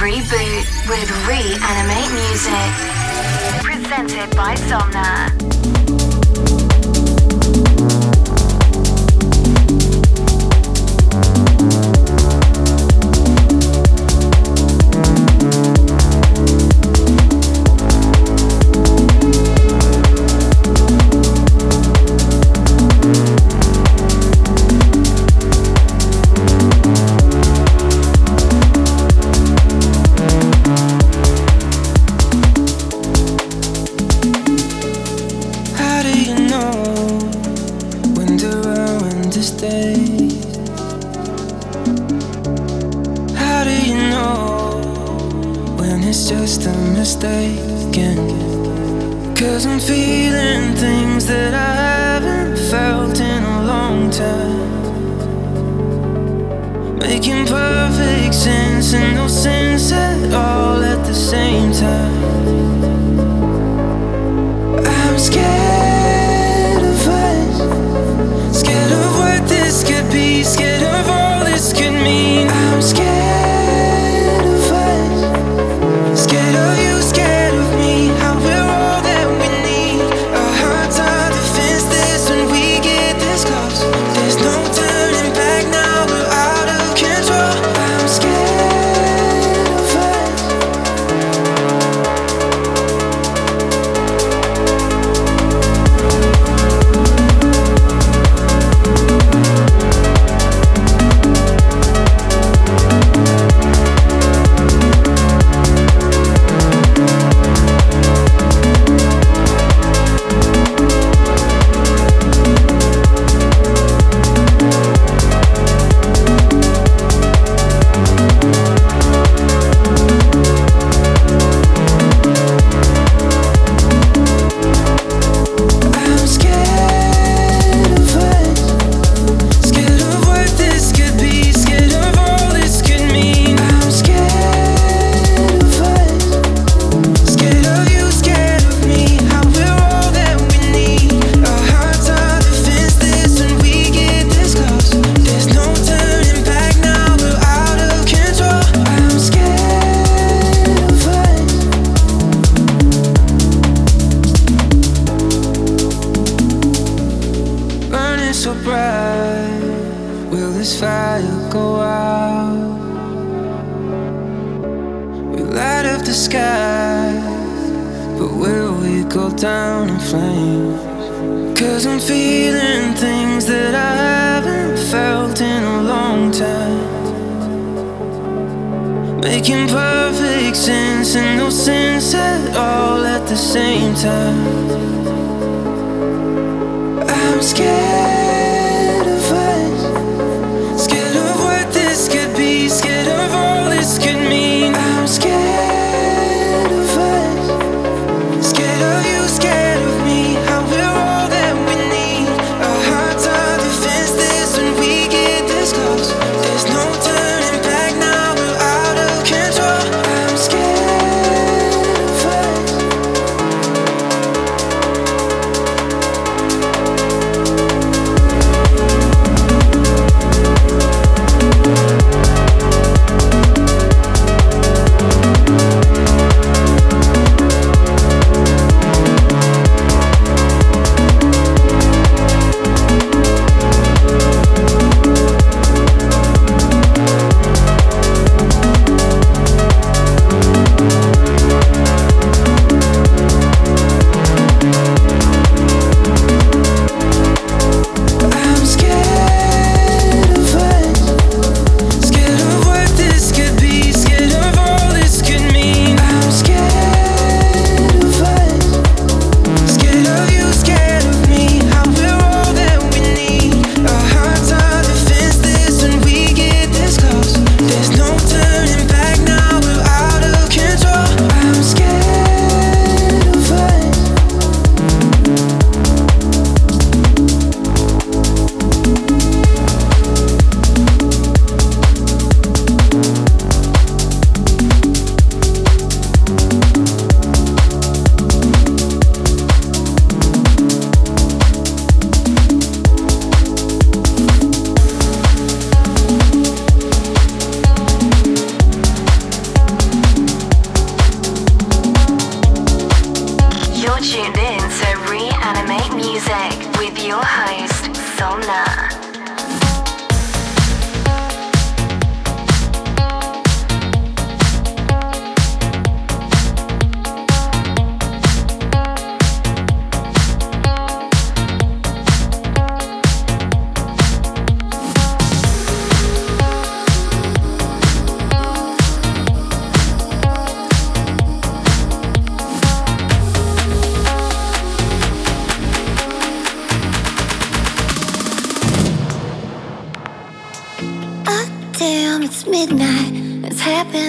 Reboot with Reanimate Music. Presented by Somna.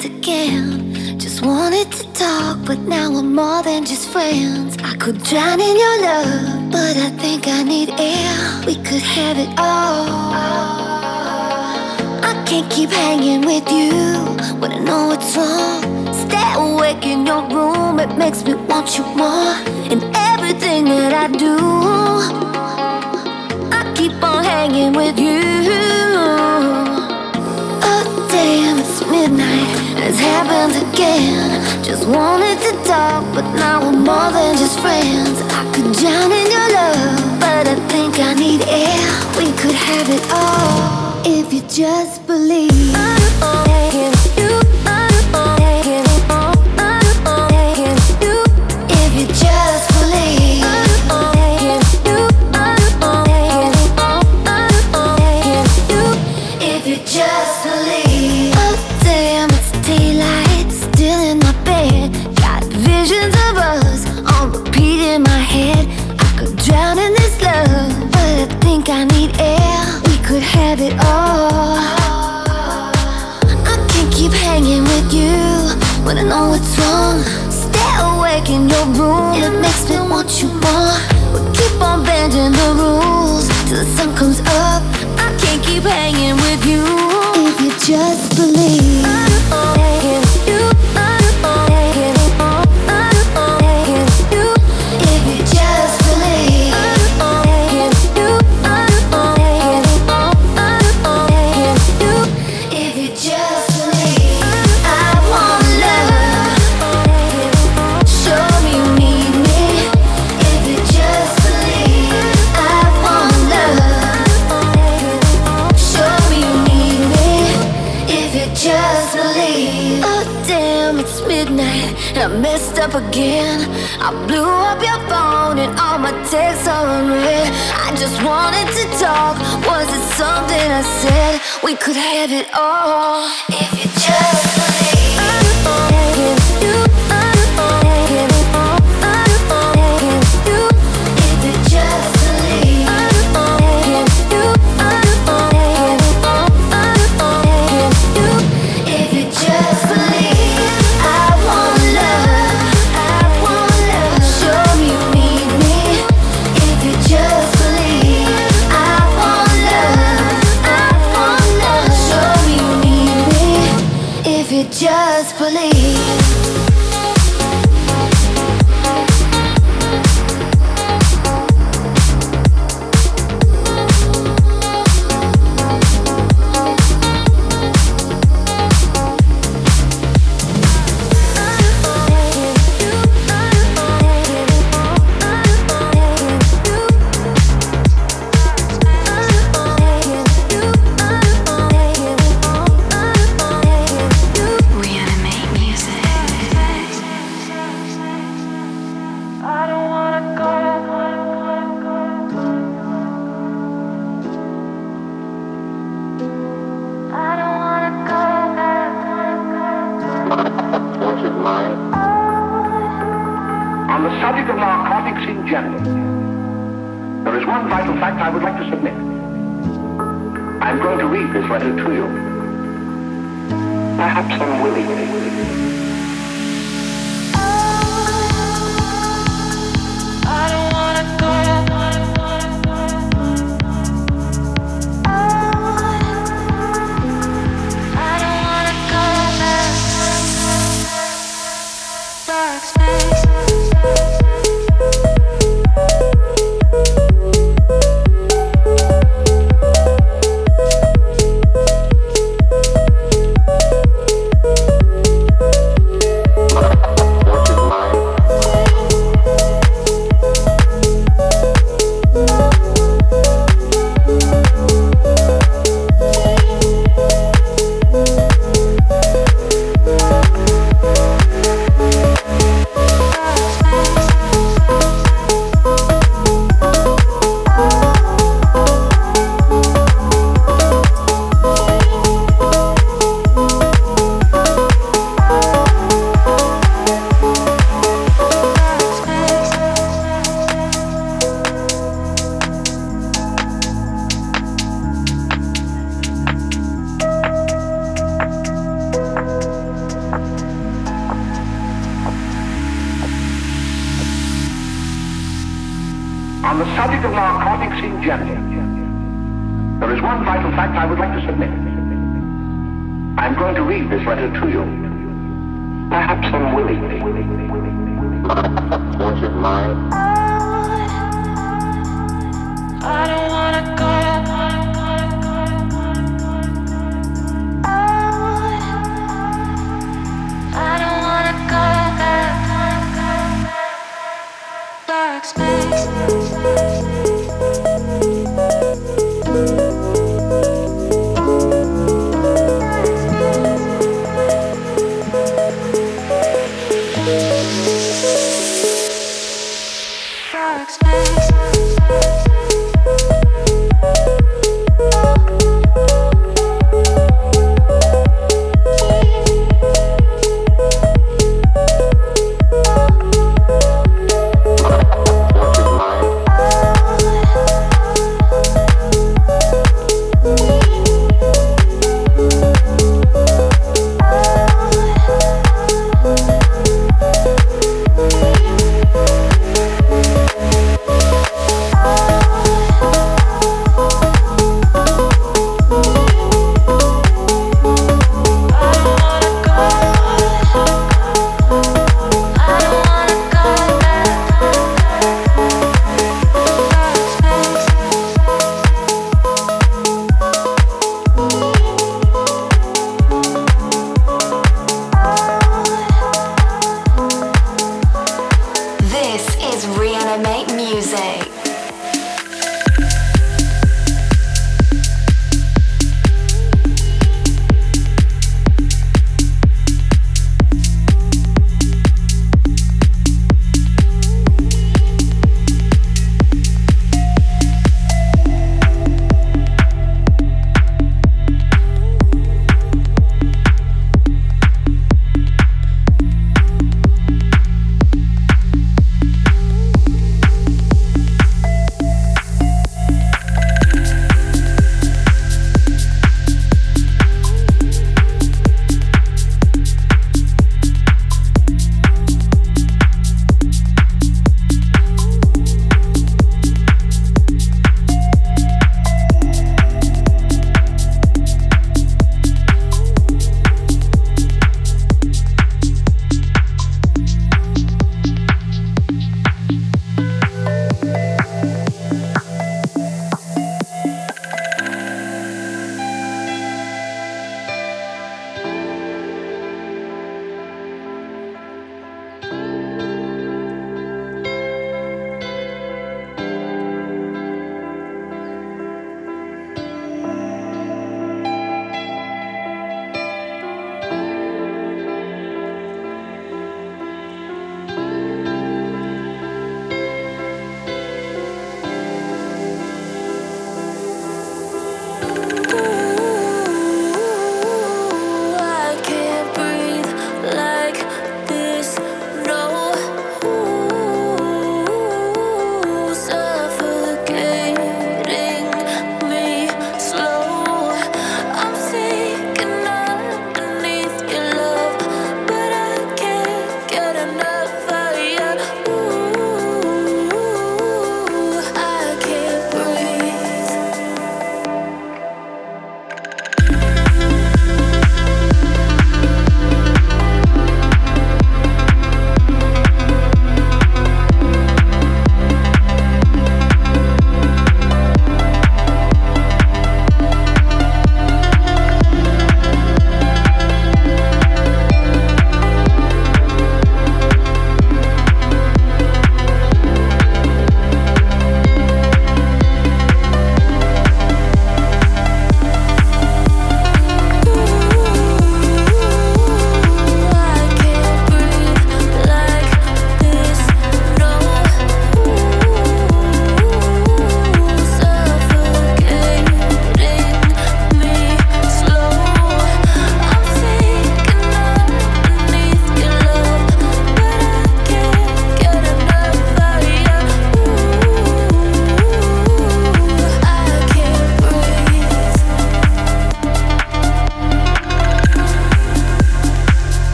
friends again. Just wanted to talk, but now we're more than just friends. I could drown in your love, but I think I need air. We could have it all. I can't keep hanging with you when I know it's wrong. Stay awake in your room, it makes me want you more. And everything that I do, I keep on hanging with you. happened again. Just wanted to talk, but now we're more than just friends. I could drown in your love, but I think I need air. We could have it all if you just believe. Oh, the subject of narcotics in general, there is one vital fact I would like to submit. I'm going to read this letter to you. Perhaps unwillingly.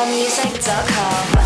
somnamusic.com.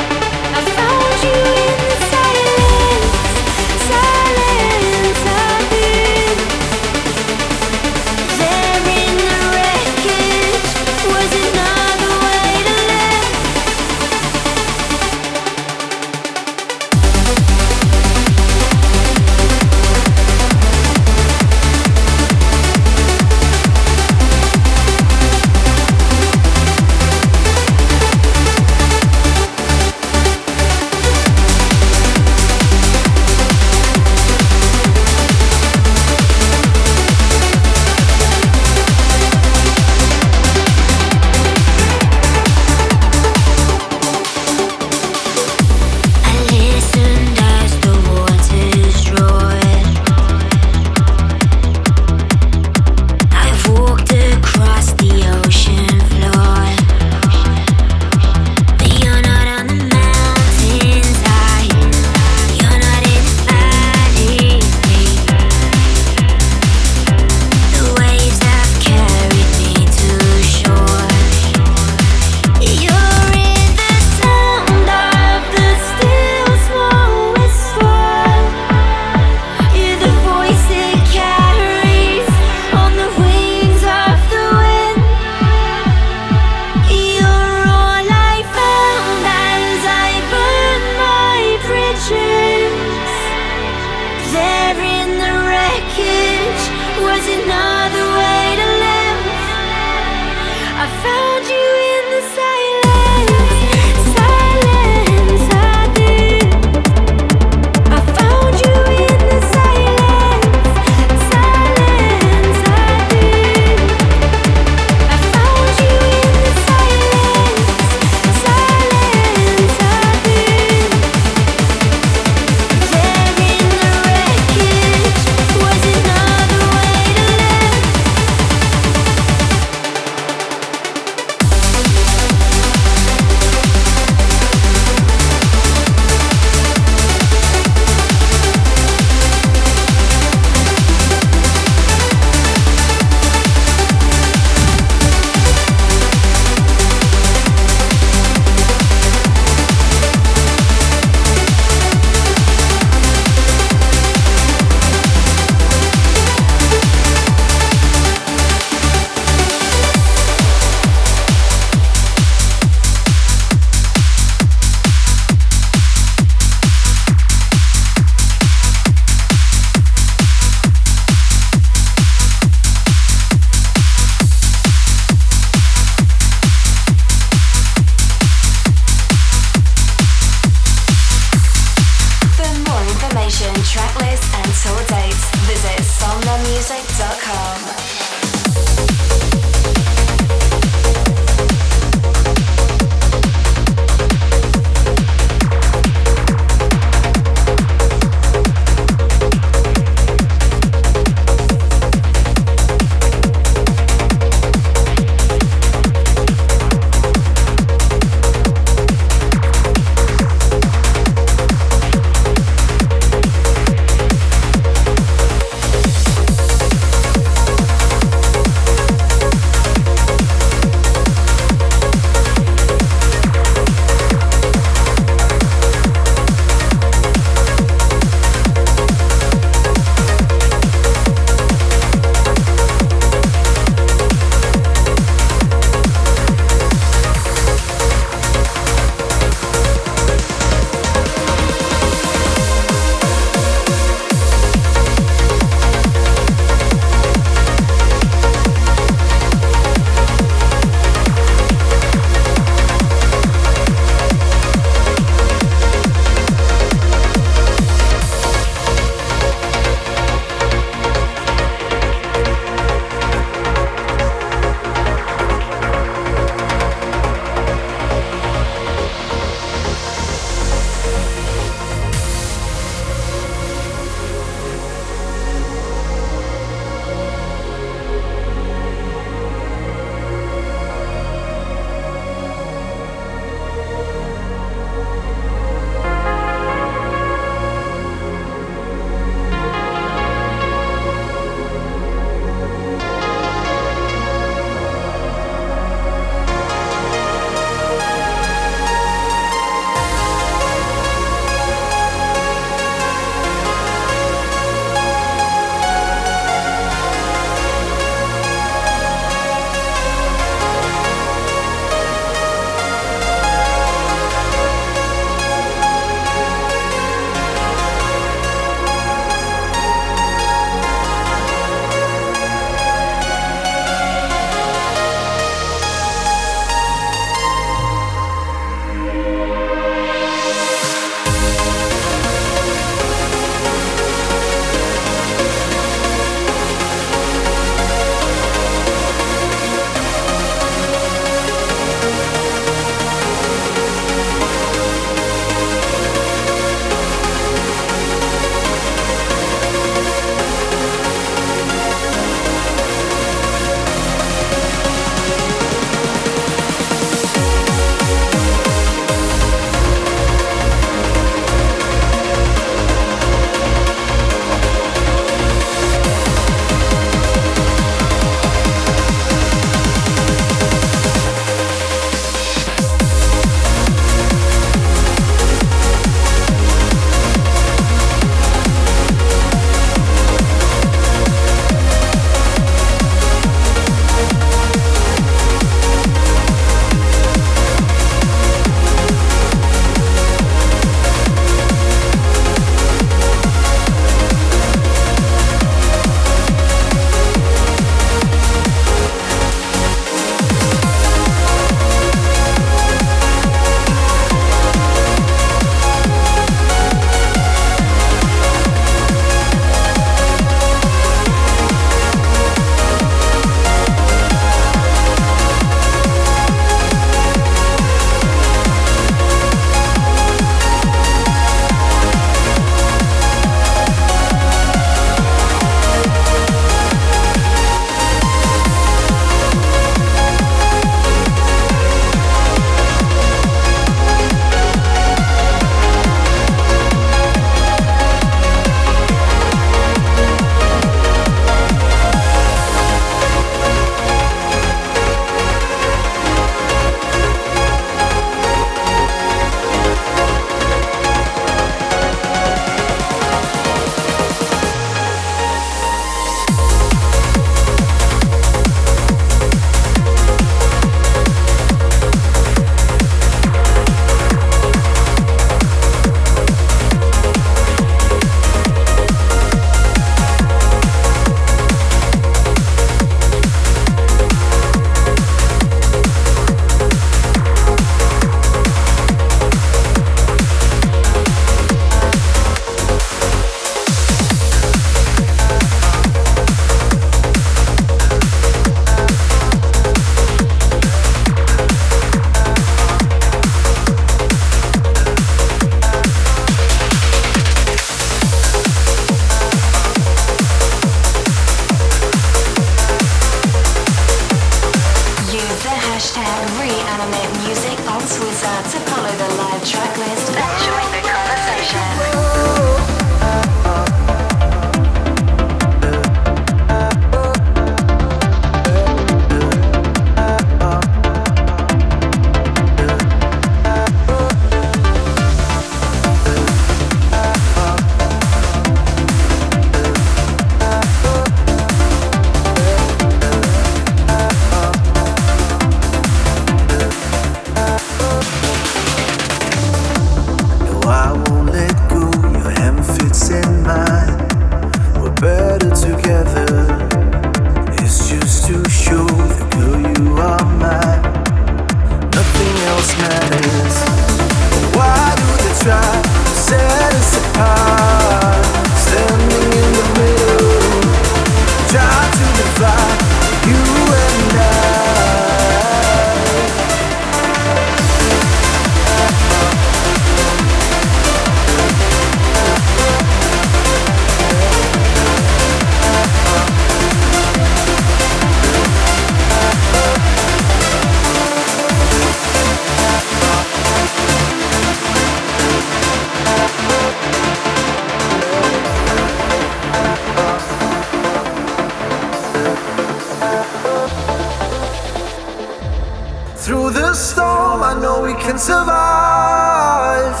can survive.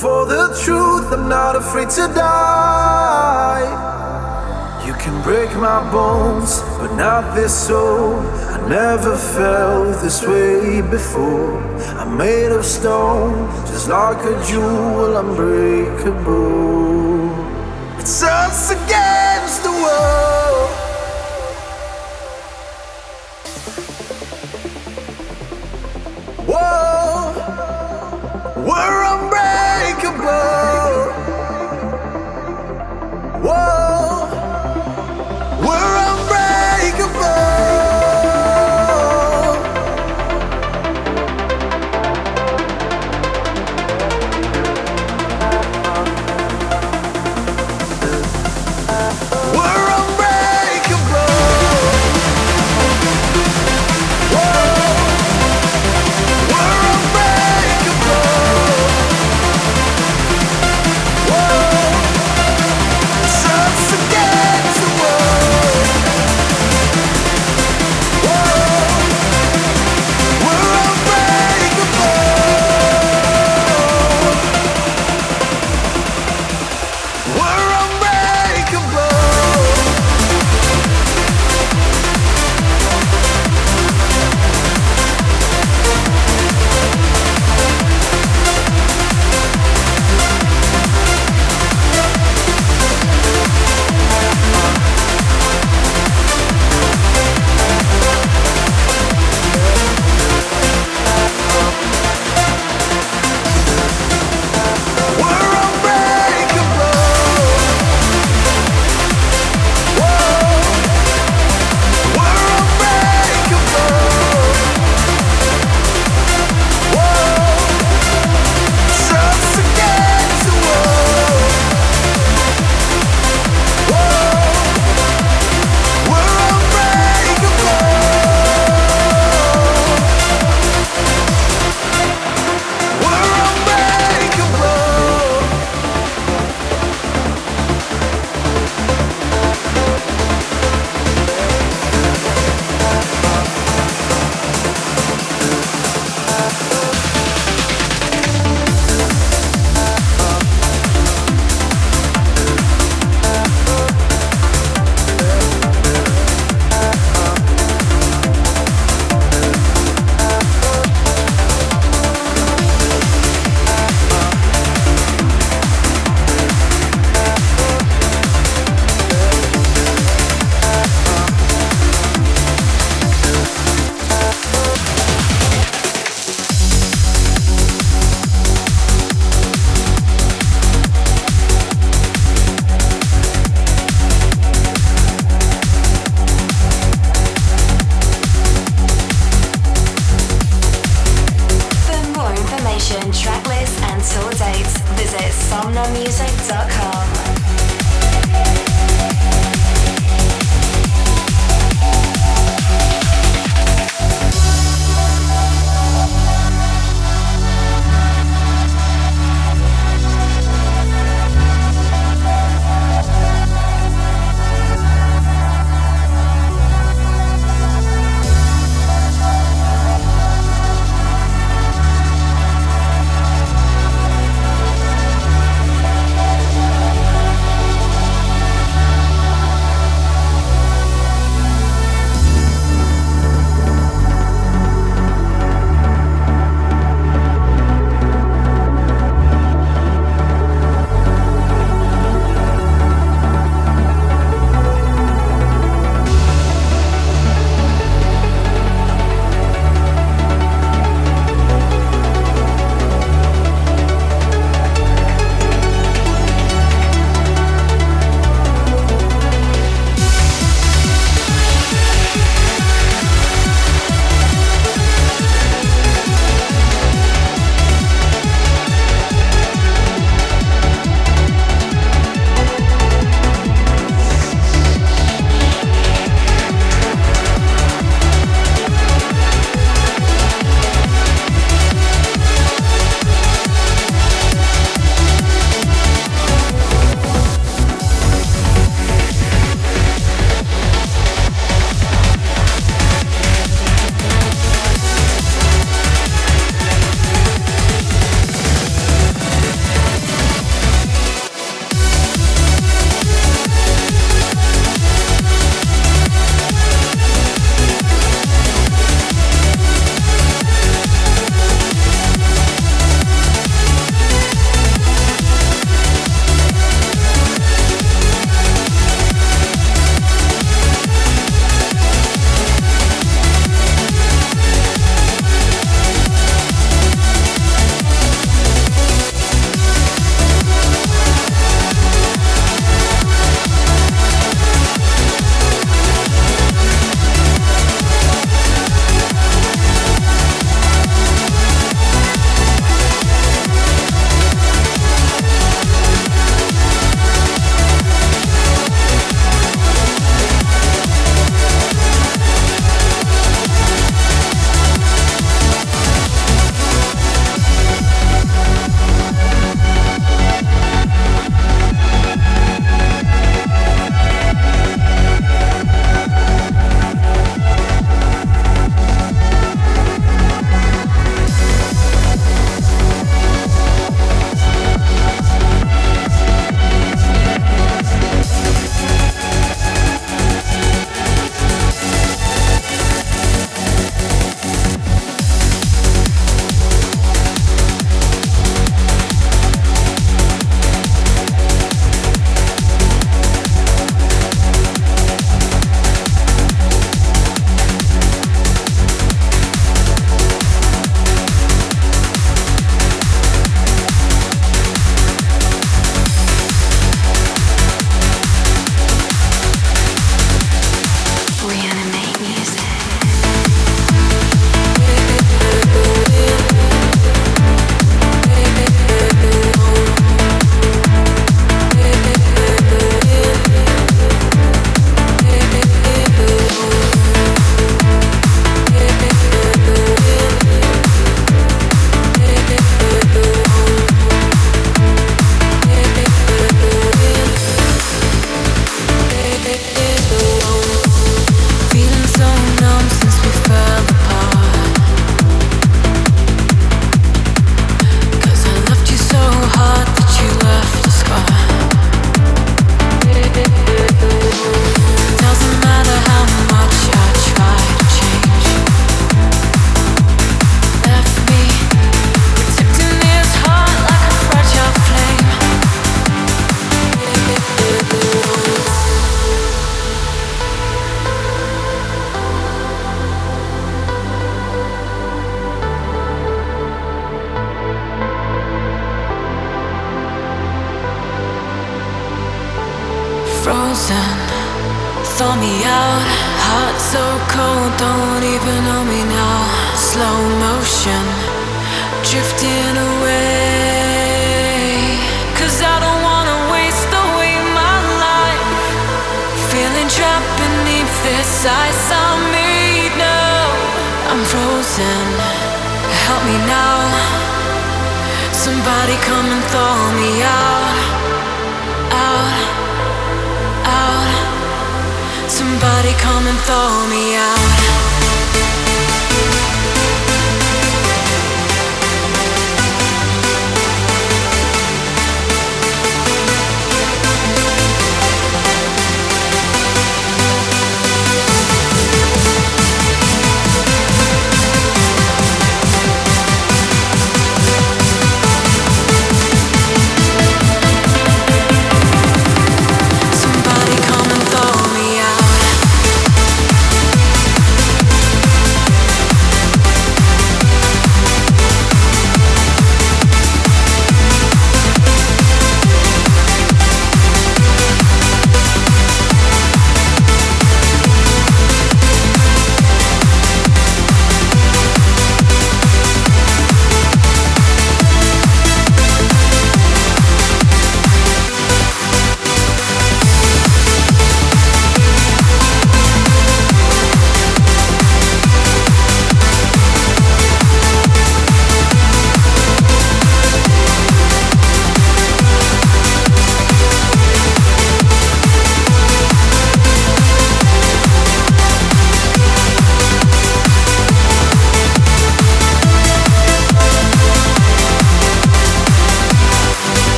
For the truth, I'm not afraid to die. You can break my bones, but not this soul. I never felt this way before. I'm made of stone, just like a jewel, unbreakable. It's us